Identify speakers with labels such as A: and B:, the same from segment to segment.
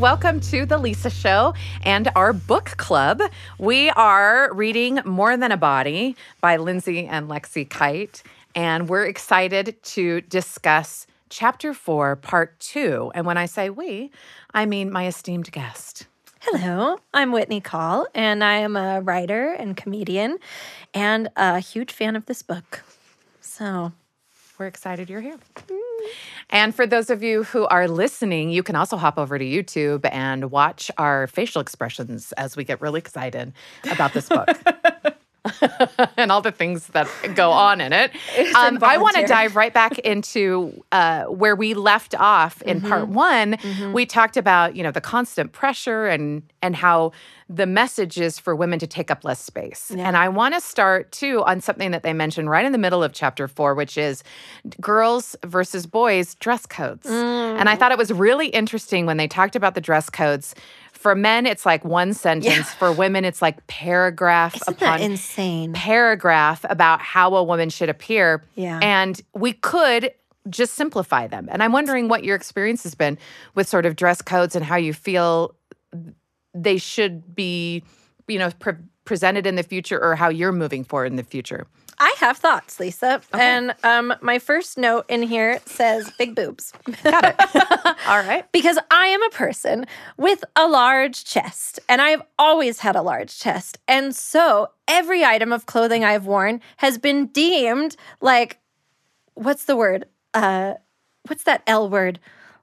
A: welcome to the Lisa Show and our book club. We are reading More Than a Body by Lindsay and Lexie Kite, and we're excited to discuss chapter four, part two. And when I say we, I mean my esteemed guest.
B: Hello, I'm Whitney Call, and I am a writer and comedian and a huge fan of this book. So
A: we're excited you're here. And for those of you who are listening, you can also hop over to YouTube and watch our facial expressions as we get really excited about this book. and all the things that go on in it. Um, I want to dive right back into uh, where we left off in mm-hmm. part one. Mm-hmm. We talked about you know the constant pressure and and how the message is for women to take up less space. Yeah. And I want to start too on something that they mentioned right in the middle of chapter four, which is girls versus boys dress codes. Mm. And I thought it was really interesting when they talked about the dress codes for men, it's like one sentence. Yeah. For women, it's like paragraph
B: Isn't upon that insane
A: paragraph about how a woman should appear.
B: Yeah.
A: And we could just simplify them. And I'm wondering what your experience has been with sort of dress codes and how you feel they should be, you know, pre- presented in the future or how you're moving forward in the future.
B: I have thoughts, Lisa. Okay. And um, my first note in here says big boobs.
A: Got it. All right.
B: Because I am a person with a large chest, and I've always had a large chest. And so every item of clothing I've worn has been deemed like, what's the word? Uh, what's that L word?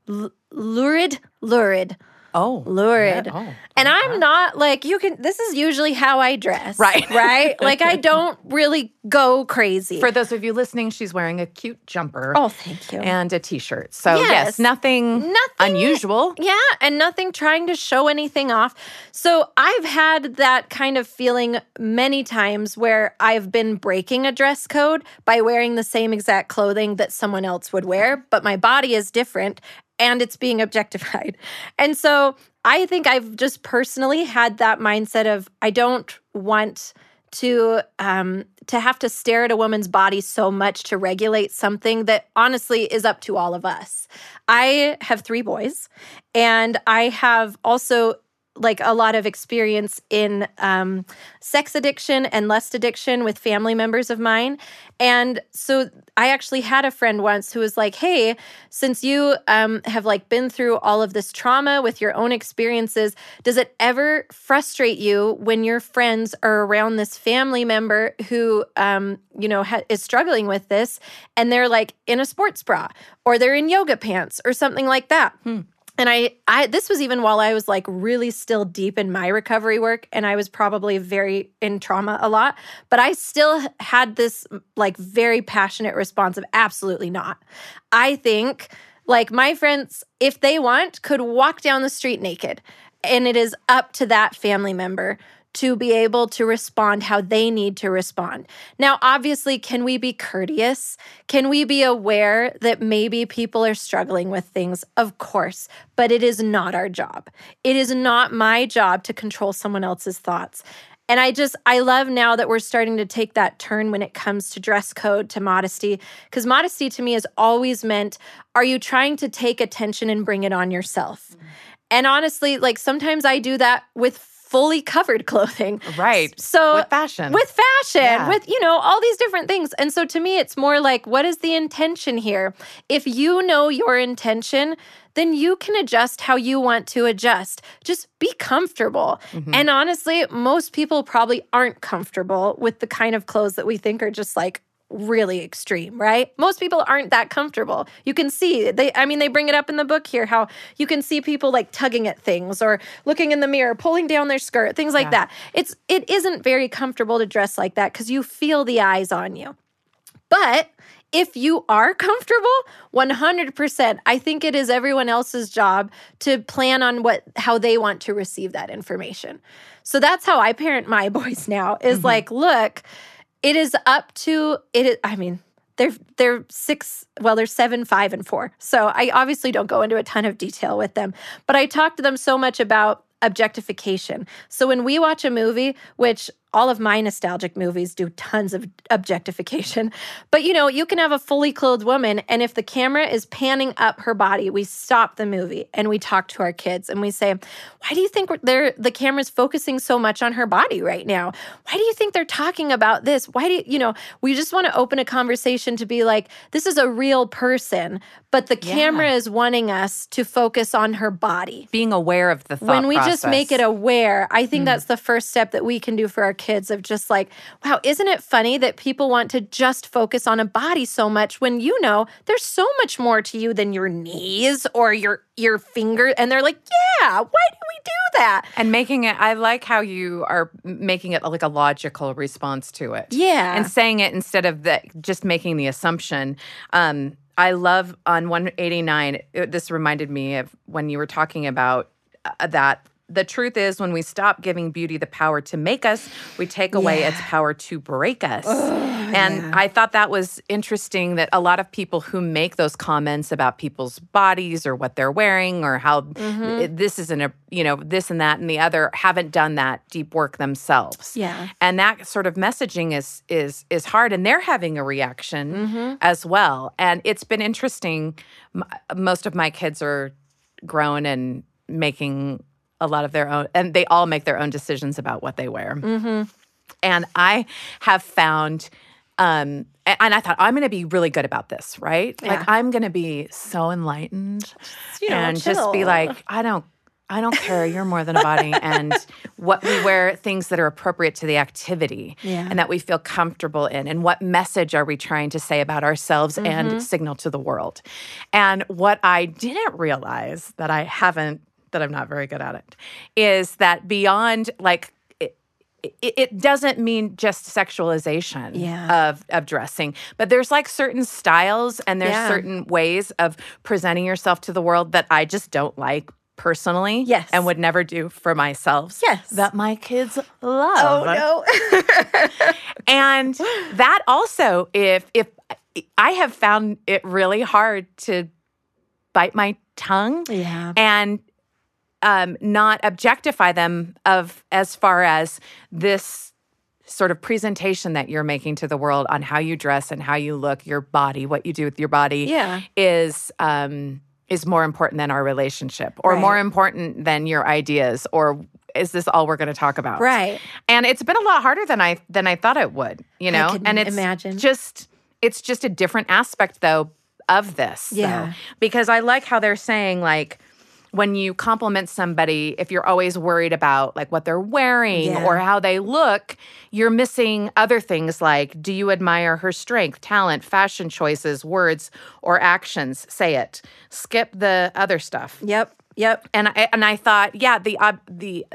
B: L- lurid? Lurid.
A: Oh,
B: lurid. Yeah. Oh, and I'm not like you can. This is usually how I dress,
A: right?
B: Right. like I don't really go crazy.
A: For those of you listening, she's wearing a cute jumper.
B: Oh, thank you.
A: And a t-shirt. So yes, yes nothing, nothing unusual.
B: Yeah, and nothing trying to show anything off. So I've had that kind of feeling many times where I've been breaking a dress code by wearing the same exact clothing that someone else would wear, but my body is different and it's being objectified. And so I think I've just personally had that mindset of I don't want to um to have to stare at a woman's body so much to regulate something that honestly is up to all of us. I have 3 boys and I have also like a lot of experience in um, sex addiction and lust addiction with family members of mine. And so I actually had a friend once who was like, Hey, since you um, have like been through all of this trauma with your own experiences, does it ever frustrate you when your friends are around this family member who, um, you know, ha- is struggling with this and they're like in a sports bra or they're in yoga pants or something like that? Hmm and I, I this was even while I was like really still deep in my recovery work and I was probably very in trauma a lot, but I still had this like very passionate response of absolutely not. I think like my friends if they want could walk down the street naked and it is up to that family member to be able to respond how they need to respond. Now, obviously, can we be courteous? Can we be aware that maybe people are struggling with things? Of course, but it is not our job. It is not my job to control someone else's thoughts. And I just, I love now that we're starting to take that turn when it comes to dress code, to modesty, because modesty to me has always meant are you trying to take attention and bring it on yourself? Mm-hmm. And honestly, like sometimes I do that with fully covered clothing.
A: Right.
B: So
A: with fashion.
B: With fashion, yeah. with, you know, all these different things. And so to me, it's more like, what is the intention here? If you know your intention, then you can adjust how you want to adjust. Just be comfortable. Mm-hmm. And honestly, most people probably aren't comfortable with the kind of clothes that we think are just like really extreme, right? Most people aren't that comfortable. You can see they I mean they bring it up in the book here how you can see people like tugging at things or looking in the mirror, pulling down their skirt, things like yeah. that. It's it isn't very comfortable to dress like that cuz you feel the eyes on you. But if you are comfortable 100% i think it is everyone else's job to plan on what how they want to receive that information so that's how i parent my boys now is mm-hmm. like look it is up to it is, I mean, they're they're six well they're seven five and four. So i obviously don't go into a ton of detail with them but i talk to them so much about objectification. So when we watch a movie which all of my nostalgic movies do tons of objectification. But you know, you can have a fully clothed woman, and if the camera is panning up her body, we stop the movie and we talk to our kids and we say, Why do you think they're, the camera's focusing so much on her body right now? Why do you think they're talking about this? Why do you, you know, we just want to open a conversation to be like, This is a real person, but the
A: Yeah.
B: camera is wanting us to focus on her body
A: Being aware of the thought
B: when we just make it aware i think mm. that's the first step that we can do for our kids of just like wow isn't it funny that people want to just focus on a body so much when you know there's so much more to you than your knees or your your finger? And they're like yeah why do we do that?
A: And making it i like how you are making it like a logical response to it.
B: Yeah.
A: and saying it instead of the, just making the assumption. Um, i love on 189 it, this reminded me of when you were talking about uh, that the truth is when we stop giving beauty the power to make us we take away its power to break us and i thought that was interesting that a lot of people who make those comments about people's bodies or what they're wearing or how
B: Mm-hmm.
A: this isn't a you know this and that and the other haven't done that deep work themselves
B: Yeah.
A: and that sort of messaging is is is hard and they're having a reaction
B: Mm-hmm.
A: as well and it's been interesting M- most of my kids are grown and making a lot of their own and they all make their own decisions about what they wear
B: Mm-hmm.
A: and i have found um and i thought i'm going to be really good about this right
B: Yeah.
A: like i'm going to be so enlightened
B: you know,
A: and just be like i don't I don't care. You're more than a body. And what we wear, things that are appropriate to the activity
B: Yeah.
A: and that we feel comfortable in. And what message are we trying to say about ourselves
B: Mm-hmm.
A: and signal to the world? And what I didn't realize that I haven't, that I'm not very good at it, is that beyond like, it, doesn't mean just sexualization
B: Yeah.
A: of, of dressing, but there's like certain styles and there's
B: Yeah.
A: certain ways of presenting yourself to the world that I just don't like personally
B: Yes.
A: and would never do for myself
B: Yes.
A: that my kids love Oh
B: no
A: and that also if if i have found it really hard to bite my tongue
B: yeah
A: and um, not objectify them of as far as this sort of presentation that you're making to the world on how you dress and how you look your body what you do with your body
B: Yeah.
A: is um, is more important than our relationship or
B: Right.
A: more important than your ideas or is this all we're going to talk about
B: right
A: and it's been a lot harder than I than I thought it would, you know. and it's
B: imagine.
A: just it's just a different aspect though of this. though.
B: Yeah.
A: because I like how they're saying like when you compliment somebody, if you're always worried about like what they're wearing
B: Yeah.
A: or how they look, you're missing other things like do you admire her strength, talent, fashion choices, words, or actions? Say it. Skip the other stuff
B: yep yep
A: and I and I thought, yeah, the uh, the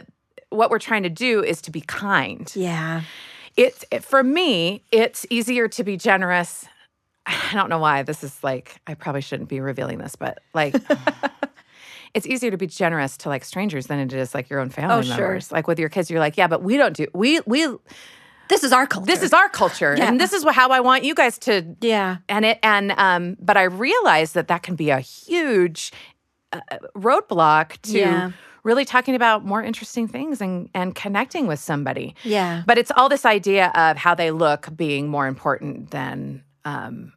A: what we're trying to do is to be kind.
B: yeah
A: It's it, for me, it's easier to be generous. I don't know why this is like I probably shouldn't be revealing this, but like it's easier to be generous to like strangers than it is like your own family
B: Oh, sure.
A: Like with your kids, you're like, yeah, but we don't do we we
B: this is our culture
A: this is our culture,
B: Yeah.
A: and this is how I want you guys to
B: yeah
A: and it and um but i realize that that can be a huge uh, roadblock to
B: Yeah.
A: really talking about more interesting things and and connecting with somebody
B: yeah
A: but it's all this idea of how they look being more important than um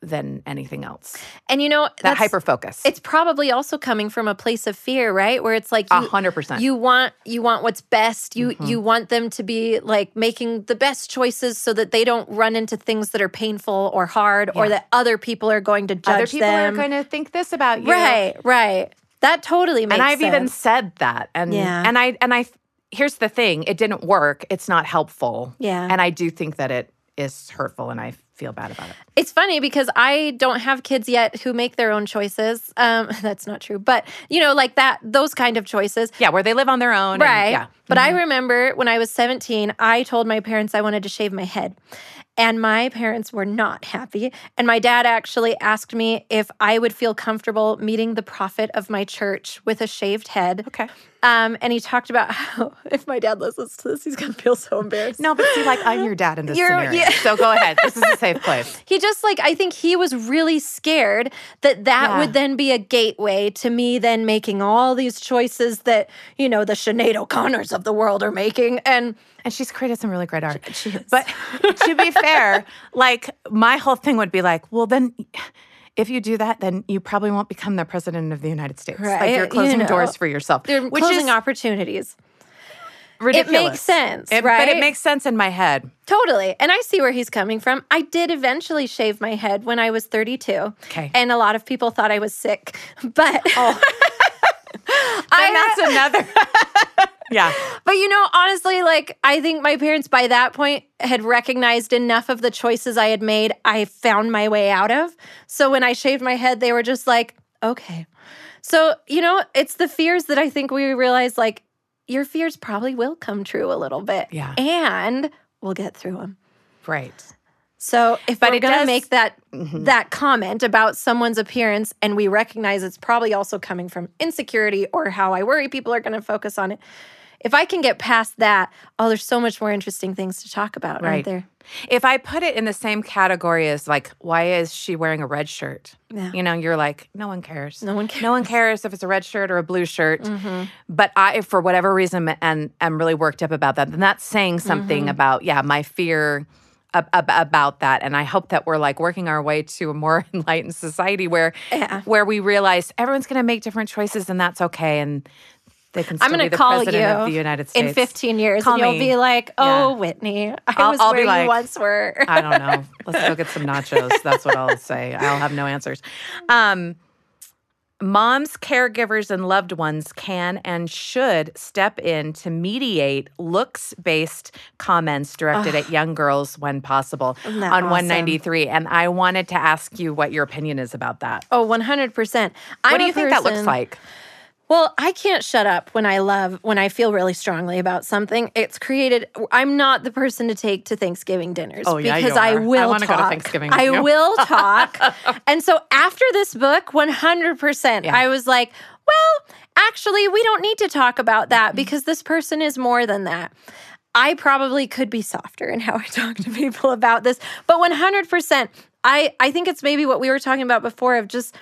A: than anything else
B: and you know
A: that hyper focus
B: it's probably also coming from a place of fear right where it's like
A: a
B: you,
A: hundred percent
B: you want you want what's best you
A: Mm-hmm.
B: you want them to be like making the best choices so that they don't run into things that are painful or hard or that other people are going to judge them.
A: other people
B: them
A: are going to think this about you
B: right right that totally makes
A: and I've even said that, and
B: Yeah.
A: and I and I. Here's the thing: it didn't work. It's not helpful.
B: Yeah.
A: and I do think that it is hurtful, and I feel bad about it.
B: It's funny because I don't have kids yet who make their own choices. Um, that's not true, but you know, like that, those kind of choices.
A: Yeah, where they live on their own. and-
B: Right.
A: yeah.
B: But I remember when I was 17, I told my parents I wanted to shave my head. And my parents were not happy. And my dad actually asked me if I would feel comfortable meeting the prophet of my church with a shaved head.
A: Okay.
B: Um, and he talked about how if my dad listens to this, he's going to feel so embarrassed.
A: No, but see, like I'm your dad in this
B: You're-
A: scenario.
B: yeah.
A: So go ahead. This is safe safe place.
B: he just like I think he was really scared that that
A: Yeah.
B: would then be a gateway to me then making all these choices that you know the Sinead O'Connors of the world are making, and
A: And she's created some really great art.
B: she is.
A: But to be fair, like my whole thing would be like, well, then if you do that, then you probably won't become the president of the United States. Like you're
B: you
A: closing
B: know.
A: doors for yourself,
B: they're
A: which
B: closing
A: is
B: opportunities.
A: Ridiculous.
B: It makes sense,
A: It- But it makes sense in my head.
B: Totally. And I see where he's coming from. I did eventually shave my head when I was 32.
A: Okay.
B: And a lot of people thought I was sick. But
A: Oh. And that's another. yeah.
B: but you know, honestly, like I think my parents by that point had recognized enough of the choices I had made, I found my way out of. So when I shaved my head, they were just like, okay. So, you know, it's the fears that I think we realize like your fears probably will come true a little bit.
A: Yeah.
B: And we'll get through them.
A: Right.
B: So if
A: But
B: we're going to make that
A: Mhm.
B: that comment about someone's appearance and we recognize it's probably also coming from insecurity or how I worry people are going to focus on it. If I can get past that, oh, there's so much more interesting things to talk about,
A: Right.
B: aren't there?
A: If I put it in the same category as like, why is she wearing a red shirt?
B: Yeah.
A: You know, you're like, no one cares.
B: No one cares.
A: No one cares if it's a red shirt or a blue shirt.
B: Mm-hmm.
A: But I, for whatever reason, and am really worked up about that. Then that's saying something
B: Mm-hmm.
A: about yeah, my fear ab- ab- about that. And I hope that we're like working our way to a more enlightened society where
B: Yeah.
A: where we realize everyone's going to make different choices, and that's okay. And they can.
B: I'm going to call you
A: of the United States
B: in 15 years
A: Call
B: and you'll
A: me.
B: be like, oh,
A: Yeah.
B: Whitney, I
A: I'll-
B: was
A: I'll be
B: where
A: like,
B: you once were.
A: I don't know. Let's go get some nachos. That's what I'll say. I'll have no answers. Um, moms, caregivers, and loved ones can and should step in to mediate looks based comments directed at young girls when possible on
B: awesome?
A: 193. And I wanted to ask you what your opinion is about that.
B: oh, 100%. I'm
A: what do you think that looks like?
B: Well, I can't shut up when I love, when I feel really strongly about something. It's created, I'm not the person to take to Thanksgiving dinners
A: Oh, yeah,
B: because I.
A: I
B: will
A: go
B: talk.
A: to Thanksgiving
B: I
A: you.
B: will talk. and so after this book, 100%,
A: Yeah.
B: I was like, well, actually, we don't need to talk about
A: Mm-hmm.
B: that because this person is more than that. I probably could be softer in how I talk to people about this, but 100%, I, I think it's maybe what we were talking about before of just,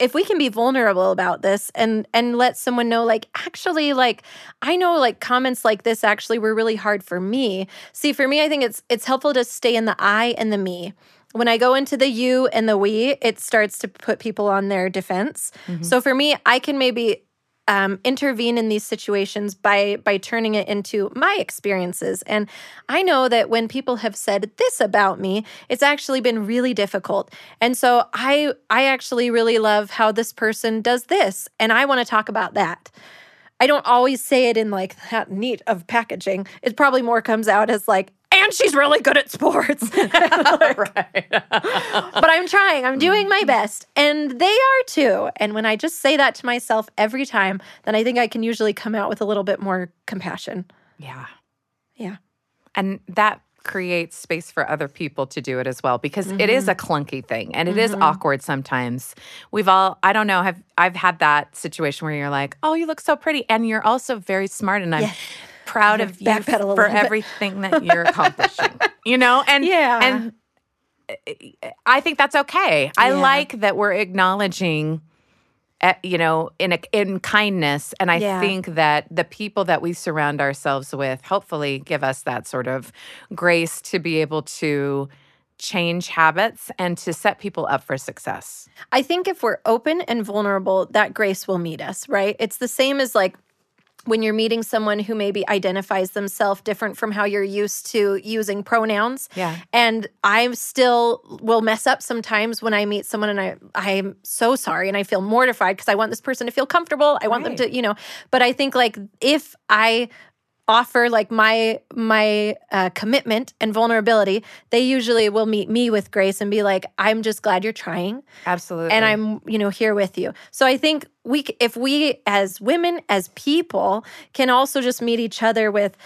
B: if we can be vulnerable about this and and let someone know like actually like i know like comments like this actually were really hard for me. See for me i think it's it's helpful to stay in the i and the me. When i go into the you and the we it starts to put people on their defense. Mm-hmm. So for me i can maybe um, intervene in these situations by by turning it into my experiences. And i know that when people have said this about me it's actually been really difficult. And so i i actually really love how this person does this and i want to talk about that. I don't always say it in like that neat of packaging. It probably more comes out as like and she's really good at sports
A: right.
B: but I'm trying. I'm doing my best. And they are too. And when I just say that to myself every time, then I think I can usually come out with a little bit more compassion.
A: yeah.
B: Yeah.
A: And that creates space for other people to do it as well because it is a
B: Mm-hmm.
A: clunky thing and it is awkward sometimes. We've all I don't know, have I've had that situation where you're like, "Oh, you look so pretty and you're also very smart and I'm
B: Yeah.
A: Proud of you for everything that you're accomplishing." you know? And
B: Yeah.
A: and I think that's okay. I like that we're acknowledging uh, you know in a, in kindness and i
B: Yeah.
A: think that the people that we surround ourselves with hopefully give us that sort of grace to be able to change habits and to set people up for success
B: I think if we're open and vulnerable, that grace will meet us, right? It's the same as like when you're meeting someone who maybe identifies themselves different from how you're used to using pronouns.
A: Yeah.
B: And I still will mess up sometimes when I meet someone and I I'm so sorry and I feel mortified because I want this person to feel comfortable. I want them to, you know, but I think like if I offer like my my uh, commitment and vulnerability they usually will meet me with grace and be like i'm just glad you're trying
A: absolutely
B: and I'm, you know, here with you. So I think we, if we as women, as people, can also just meet each other with,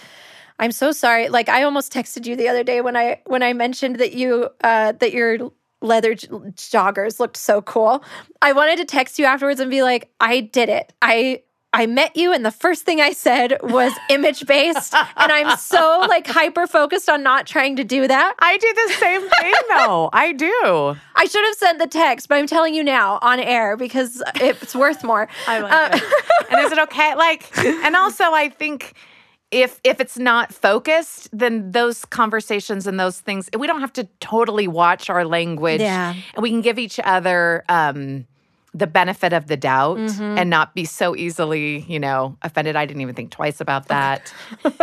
B: I'm so sorry. Like I almost texted you the other day when I when I mentioned that you uh, that your leather joggers looked so cool. I wanted to text you afterwards and be like, I did it. I I met you, and the first thing I said was image based. and I'm so like hyper focused on not trying to do that.
A: I do the same thing though. I do.
B: I should have sent the text, but I'm telling you now on air because it's worth more.
A: I like uh, it. and is it okay? Like, and also I think if if it's not focused, then those conversations and those things, we don't have to totally watch our language.
B: Yeah.
A: And we can give each other um the benefit of the doubt
B: Mm-hmm.
A: and not be so easily, you know, offended. I didn't even think twice about that. and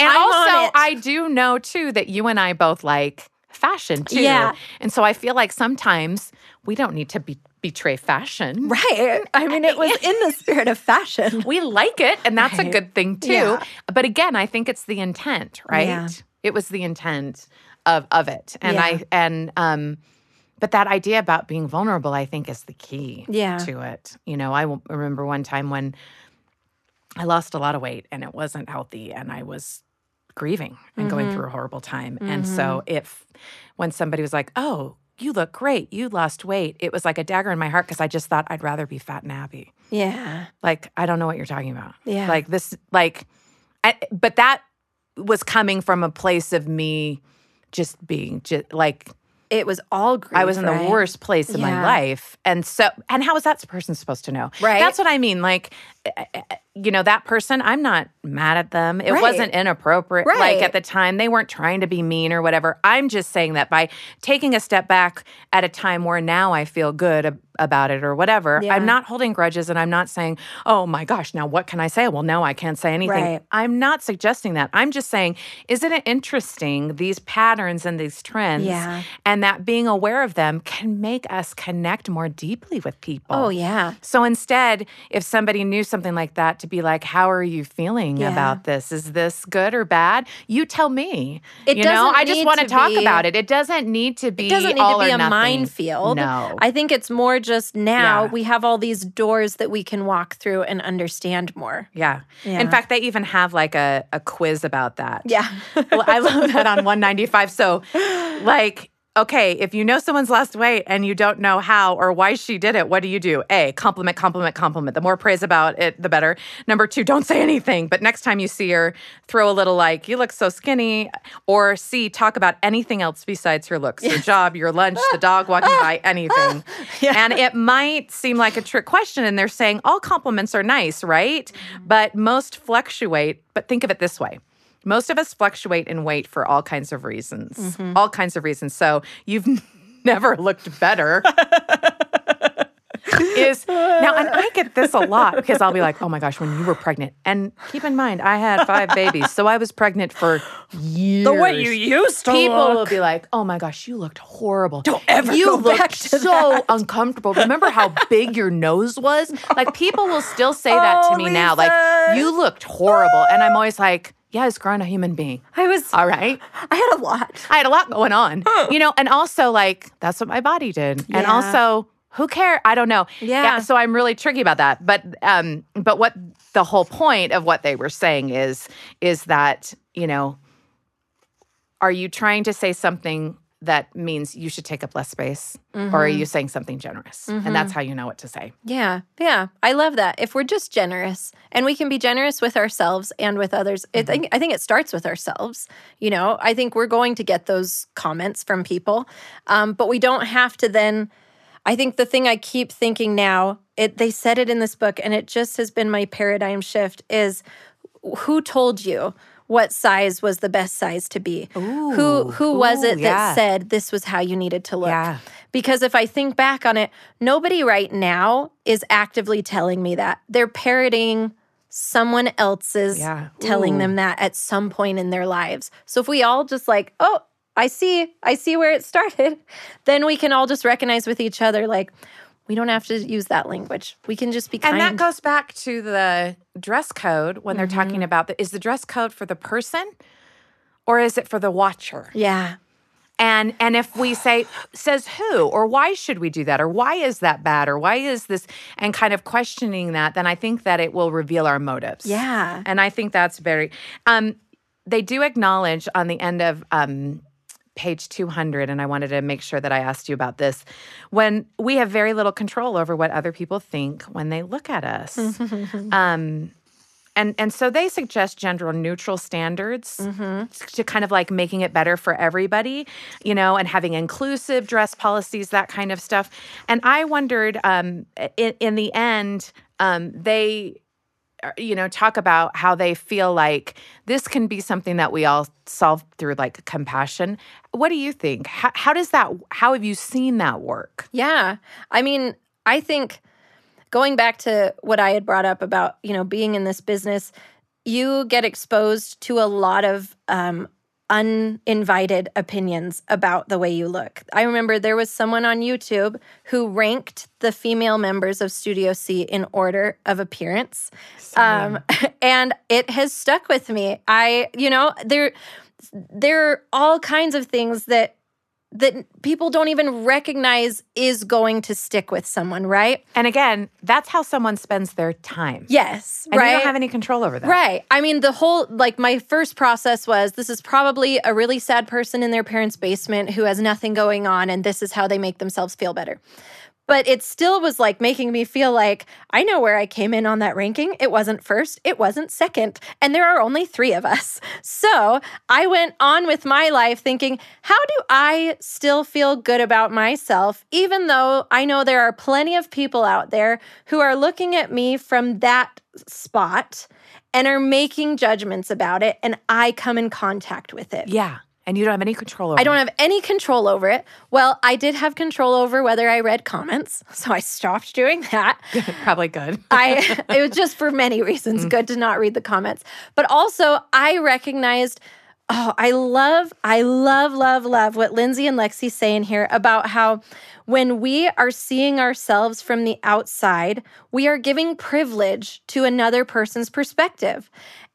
B: I'm
A: also. I do know too that you and I both like fashion too.
B: Yeah.
A: And so I feel like sometimes we don't need to be, betray fashion.
B: Right. I mean, it was in the spirit of fashion.
A: We like it, and that's a good thing too.
B: Yeah.
A: But again, I think it's the intent, right?
B: Yeah.
A: It was the intent of of it, and
B: Yeah.
A: I and um, but that idea about being vulnerable, I think, is the key
B: Yeah.
A: to it. You know, I remember one time when I lost a lot of weight and it wasn't healthy, and I was grieving and going
B: Mm-hmm.
A: through a horrible time. And so, if when somebody was like, "Oh," You look great. You lost weight. It was like a dagger in my heart because I just thought I'd rather be fat and happy.
B: Yeah.
A: Like, I don't know what you're talking about.
B: Yeah.
A: Like this, like, I, but that was coming from a place of me just being just like
B: It was all grief.
A: I was in the worst place in my life. And so, and how is that person supposed to know?
B: Right.
A: That's what I mean. Like, eh, eh, you know, that person, I'm not mad at them. It
B: Right.
A: wasn't inappropriate.
B: Right.
A: Like at the time, they weren't trying to be mean or whatever. I'm just saying that by taking a step back at a time where now I feel good ab- about it or whatever,
B: Yeah.
A: I'm not holding grudges and I'm not saying, oh my gosh, now what can I say? Well, now I can't say anything.
B: Right.
A: I'm not suggesting that. I'm just saying, isn't it interesting, these patterns and these trends?
B: Yeah.
A: And that being aware of them can make us connect more deeply with people.
B: Oh, yeah.
A: So instead, if somebody knew something like that, to be like, "How are you feeling
B: Yeah.
A: about this? Is this good or bad?" You tell me.
B: It
A: you know,
B: doesn't
A: I just want to talk
B: be-
A: about it. It doesn't need to be.
B: It doesn't need to be a
A: nothing.
B: minefield.
A: No.
B: I think it's more just now
A: Yeah.
B: we have all these doors that we can walk through and understand more.
A: yeah.
B: Yeah.
A: In fact, they even have like a, a quiz about that.
B: Yeah.
A: Well, I love that on 195. So, like, okay, if you know someone's lost weight and you don't know how or why she did it, what do you do? A, compliment, compliment, compliment. The more praise about it, the better. Number two, don't say anything. But next time you see her, throw a little like, you look so skinny. Or C, talk about anything else besides her looks, your job, your lunch, the dog walking by, anything. And it might seem like a trick question. And they're saying all compliments are nice, right? Mm-hmm. But most fluctuate. But think of it this way. Most of us fluctuate in weight for all kinds of reasons.
B: Mm-hmm.
A: All kinds of reasons. So you've never looked better. is now, and I get this a lot because I'll be like, oh my gosh, when you were pregnant. And keep in mind, I had five babies. So I was pregnant for years.
B: The way you used to
A: People will be like, "Oh my gosh, you looked horrible. Don't
B: ever
A: You
B: go
A: looked
B: back to
A: so
B: that."
A: uncomfortable. Remember how big your nose was? Like people will still say that to
B: Oh,
A: me now. Like you looked horrible, and I'm always like, "Yeah, I was growing a human being.
B: I was,
A: All right."
B: I had a lot.
A: I had a lot going on, you know, and also like that's what my body did, and also who care? I don't know.
B: Yeah. Yeah.
A: So I'm really tricky about that, but um, but what the whole point of what they were saying is is that you know, are you trying to say something that means you should take up less space, or are you mm-hmm. saying something generous? And that's mm-hmm. how you know what to say.
B: Yeah, yeah, I love that. If we're just generous, and we can be generous with ourselves and with others, it, I think- I think it starts with ourselves. You know, I think we're going to get those comments from people, um, but we don't have to then. I think the thing I keep thinking now, it they said it in this book, and it just has been my paradigm shift is who told you what size was the best size to be? who who was
A: ooh,
B: it
A: yeah.
B: that said this was how you needed to look?
A: Yeah.
B: Because if I think back on it, nobody right now is actively telling me that. They're parroting someone else's
A: Yeah.
B: telling them that at some point in their lives. So if we all just like, oh, I see, I see where it started, then we can all just recognize with each other, like, we don't have to use that language. We can just be kind.
A: And that goes back to the dress code when they're
B: Mm-hmm.
A: talking about the, is the dress code for the person or is it for the watcher?
B: yeah.
A: And and if we say says who or why should we do that or why is that bad or why is this and kind of questioning that, then I think that it will reveal our motives.
B: Yeah.
A: And I think that's very um they do acknowledge on the end of um page 200, and I wanted to make sure that I asked you about this. When we have very little control over what other people think when they look at us. um, and and so they suggest gender neutral standards
B: Mm-hmm.
A: to kind of like making it better for everybody, you know, and having inclusive dress policies, that kind of stuff. And I wondered, um, in, in the end, um, they, you know, talk about how they feel like this can be something that we all solve through like compassion. What do you think? How, how does that? How have you seen that work?
B: Yeah. I mean, I think going back to what I had brought up about, you know, being in this business, you get exposed to a lot of um, uninvited opinions about the way you look. I remember there was someone on YouTube who ranked the female members of Studio C in order of appearance. Um, and it has stuck with me. I, you know, there there are all kinds of things that that people don't even recognize is going to stick with someone, right?
A: And again, that's how someone spends their time.
B: Yes,
A: And
B: right.
A: you don't have any control over that.
B: Right. I mean, the whole, like, my first process was this is probably a really sad person in their parents' basement who has nothing going on, and this is how they make themselves feel better. But it still was like making me feel like I know where I came in on that ranking. It wasn't first, it wasn't second. And there are only three of us. So I went on with my life thinking, how do I still feel good about myself, even though I know there are plenty of people out there who are looking at me from that spot and are making judgments about it, and I come in contact with it.
A: Yeah. And you don't have any control over
B: I don't
A: it.
B: have any control over it. Well, I did have control over whether I read comments, so I stopped doing that.
A: Probably good.
B: I it was just for many reasons mm. good to not read the comments. But also I recognized oh, I love I love love love what Lindsay and Lexie say in here about how when we are seeing ourselves from the outside, we are giving privilege to another person's perspective.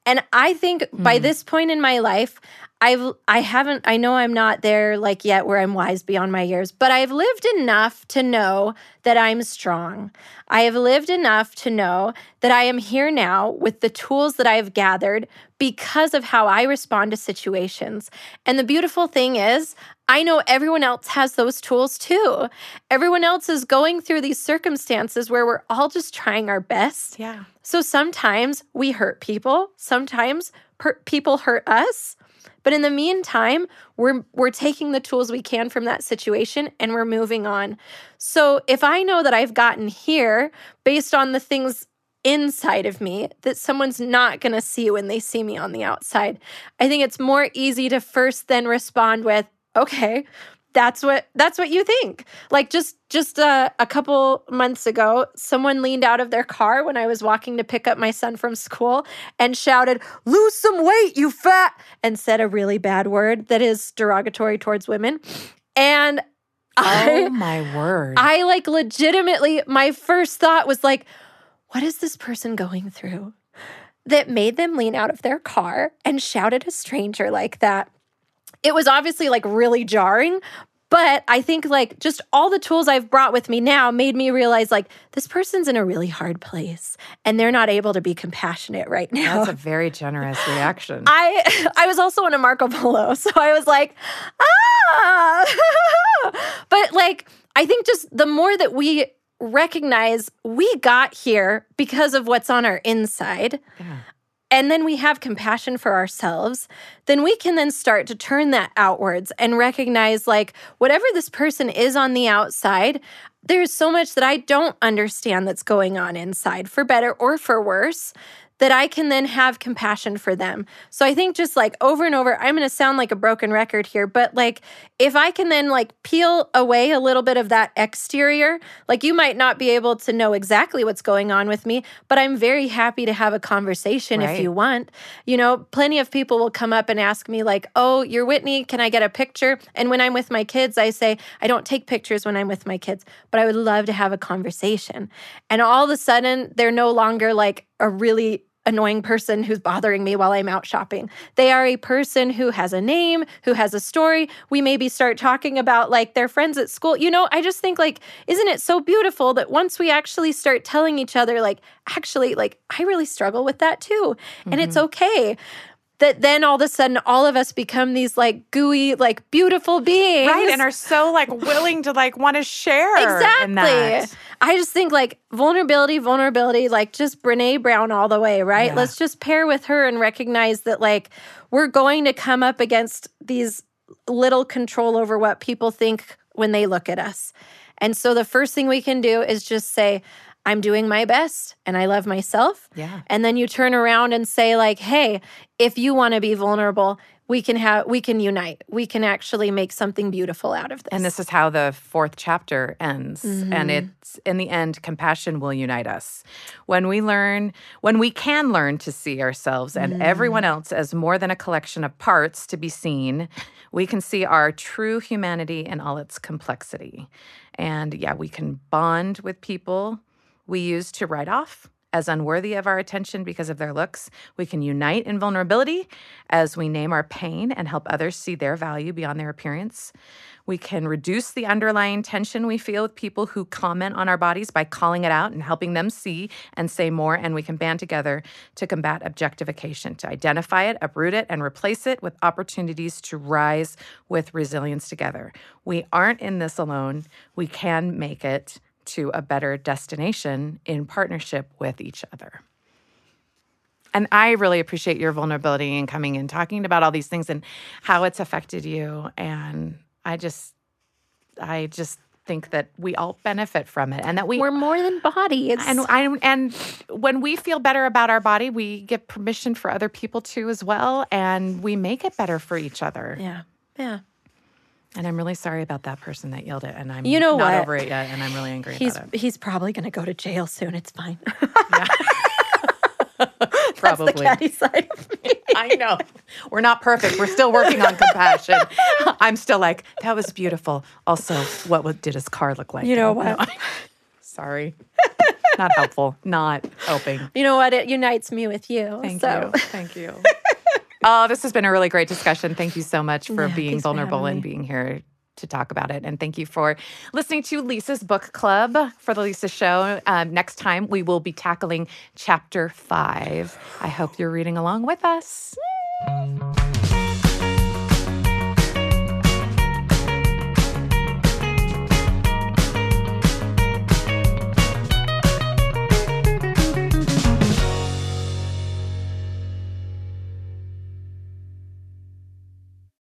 B: And I think by hmm. this point in my life, I've I haven't I know I'm not there like yet where I'm wise beyond my years, but I've lived enough to know that I'm strong. I have lived enough to know that I am here now with the tools that I've gathered because of how I respond to situations. And the beautiful thing is, I know everyone else has those tools too. Everyone else is going through these circumstances where we're all just trying our best.
A: Yeah.
B: So sometimes we hurt people, sometimes per- people hurt us. But in the meantime, we're we're taking the tools we can from that situation and we're moving on. So if I know that I've gotten here based on the things inside of me that someone's not going to see when they see me on the outside, I think it's more easy to first then respond with, "Okay, that's what that's what you think. Like just just uh, a couple months ago someone leaned out of their car when i was walking to pick up my son from school and shouted lose some weight you fat and said a really bad word that is derogatory towards women. And
A: Oh my word.
B: i like legitimately my first thought was like what is this person going through? That made them lean out of their car and shout at a stranger like that. It was obviously like really jarring but i think like just all the tools i've brought with me now made me realize like this person's in a really hard place and they're not able to be compassionate right now
A: That's a very generous reaction.
B: I I was also in a Marco Polo, so I was like, ah. but like, I think just the more that we recognize we got here because of what's on our inside,
A: Yeah.
B: And then we have compassion for ourselves, then we can then start to turn that outwards and recognize like whatever this person is on the outside, there's so much that I don't understand that's going on inside, for better or for worse. That I can then have compassion for them. So I think just like over and over, I'm gonna sound like a broken record here, but like if I can then like peel away a little bit of that exterior, like you might not be able to know exactly what's going on with me, but I'm very happy to have a conversation if you want. You know, plenty of people will come up and ask me, like, oh, you're Whitney, can I get a picture? And when I'm with my kids, I say, I don't take pictures when I'm with my kids, but I would love to have a conversation. And all of a sudden, they're no longer like a really annoying person who's bothering me while I'm out shopping. They are a person who has a name, who has a story. We maybe start talking about like their friends at school. You know, I just think like, isn't it so beautiful that once we actually start telling each other, like, actually, like, I really struggle with that too. And it's mm-hmm. okay. That then all of a sudden all of us become these like gooey, like beautiful beings.
A: Right. And are so like willing to like want to share.
B: Exactly. I just think like vulnerability, vulnerability, like just Brene Brown all the way, right?
A: Yeah.
B: Let's just pair with her and recognize that like we're going to come up against these little control over what people think when they look at us. And so the first thing we can do is just say, I'm doing my best and I love myself.
A: Yeah.
B: And then you turn around and say like, "Hey, if you want to be vulnerable, we can have we can unite. We can actually make something beautiful out of this."
A: And this is how the fourth chapter ends. And mm-hmm. it's in the end, compassion will unite us. When we learn, when we can learn to see ourselves and mm. everyone else as more than a collection of parts to be seen, we can see our true humanity in all its complexity. And yeah, we can bond with people we use to write off as unworthy of our attention because of their looks. We can unite in vulnerability as we name our pain and help others see their value beyond their appearance. We can reduce the underlying tension we feel with people who comment on our bodies by calling it out and helping them see and say more. And we can band together to combat objectification, to identify it, uproot it, and replace it with opportunities to rise with resilience together. We aren't in this alone. We can make it to a better destination in partnership with each other. And I really appreciate your vulnerability and coming and talking about all these things and how it's affected you. And I just, I just think that we all benefit from it, and that we
B: we're more than bodies.
A: and I and when we feel better about our body, we get permission for other people to as well, and we make it better for each other.
B: yeah. Yeah.
A: And I'm really sorry about that person that yelled it, and I'm
B: You know
A: not
B: what?
A: over it yet, and I'm really angry
B: He's
A: about it.
B: he's probably going to go to jail soon. It's fine.
A: Probably.
B: the catty side of me.
A: I know. We're not perfect. We're still working on compassion. I'm still like, that was beautiful. Also, what did his car look like?
B: You know
A: Oh, no.
B: what?
A: Sorry. Not helpful. Not helping.
B: You know what? It unites me with you.
A: Thank
B: so.
A: you. Thank you. Oh, this has been a really great discussion. Thank you so much for
B: Yeah,
A: being
B: thanks for
A: vulnerable and being here to talk about it. And thank you for listening to Lisa's Book Club for the Lisa Show. Um, next time, we will be tackling chapter five. I hope you're reading along with us.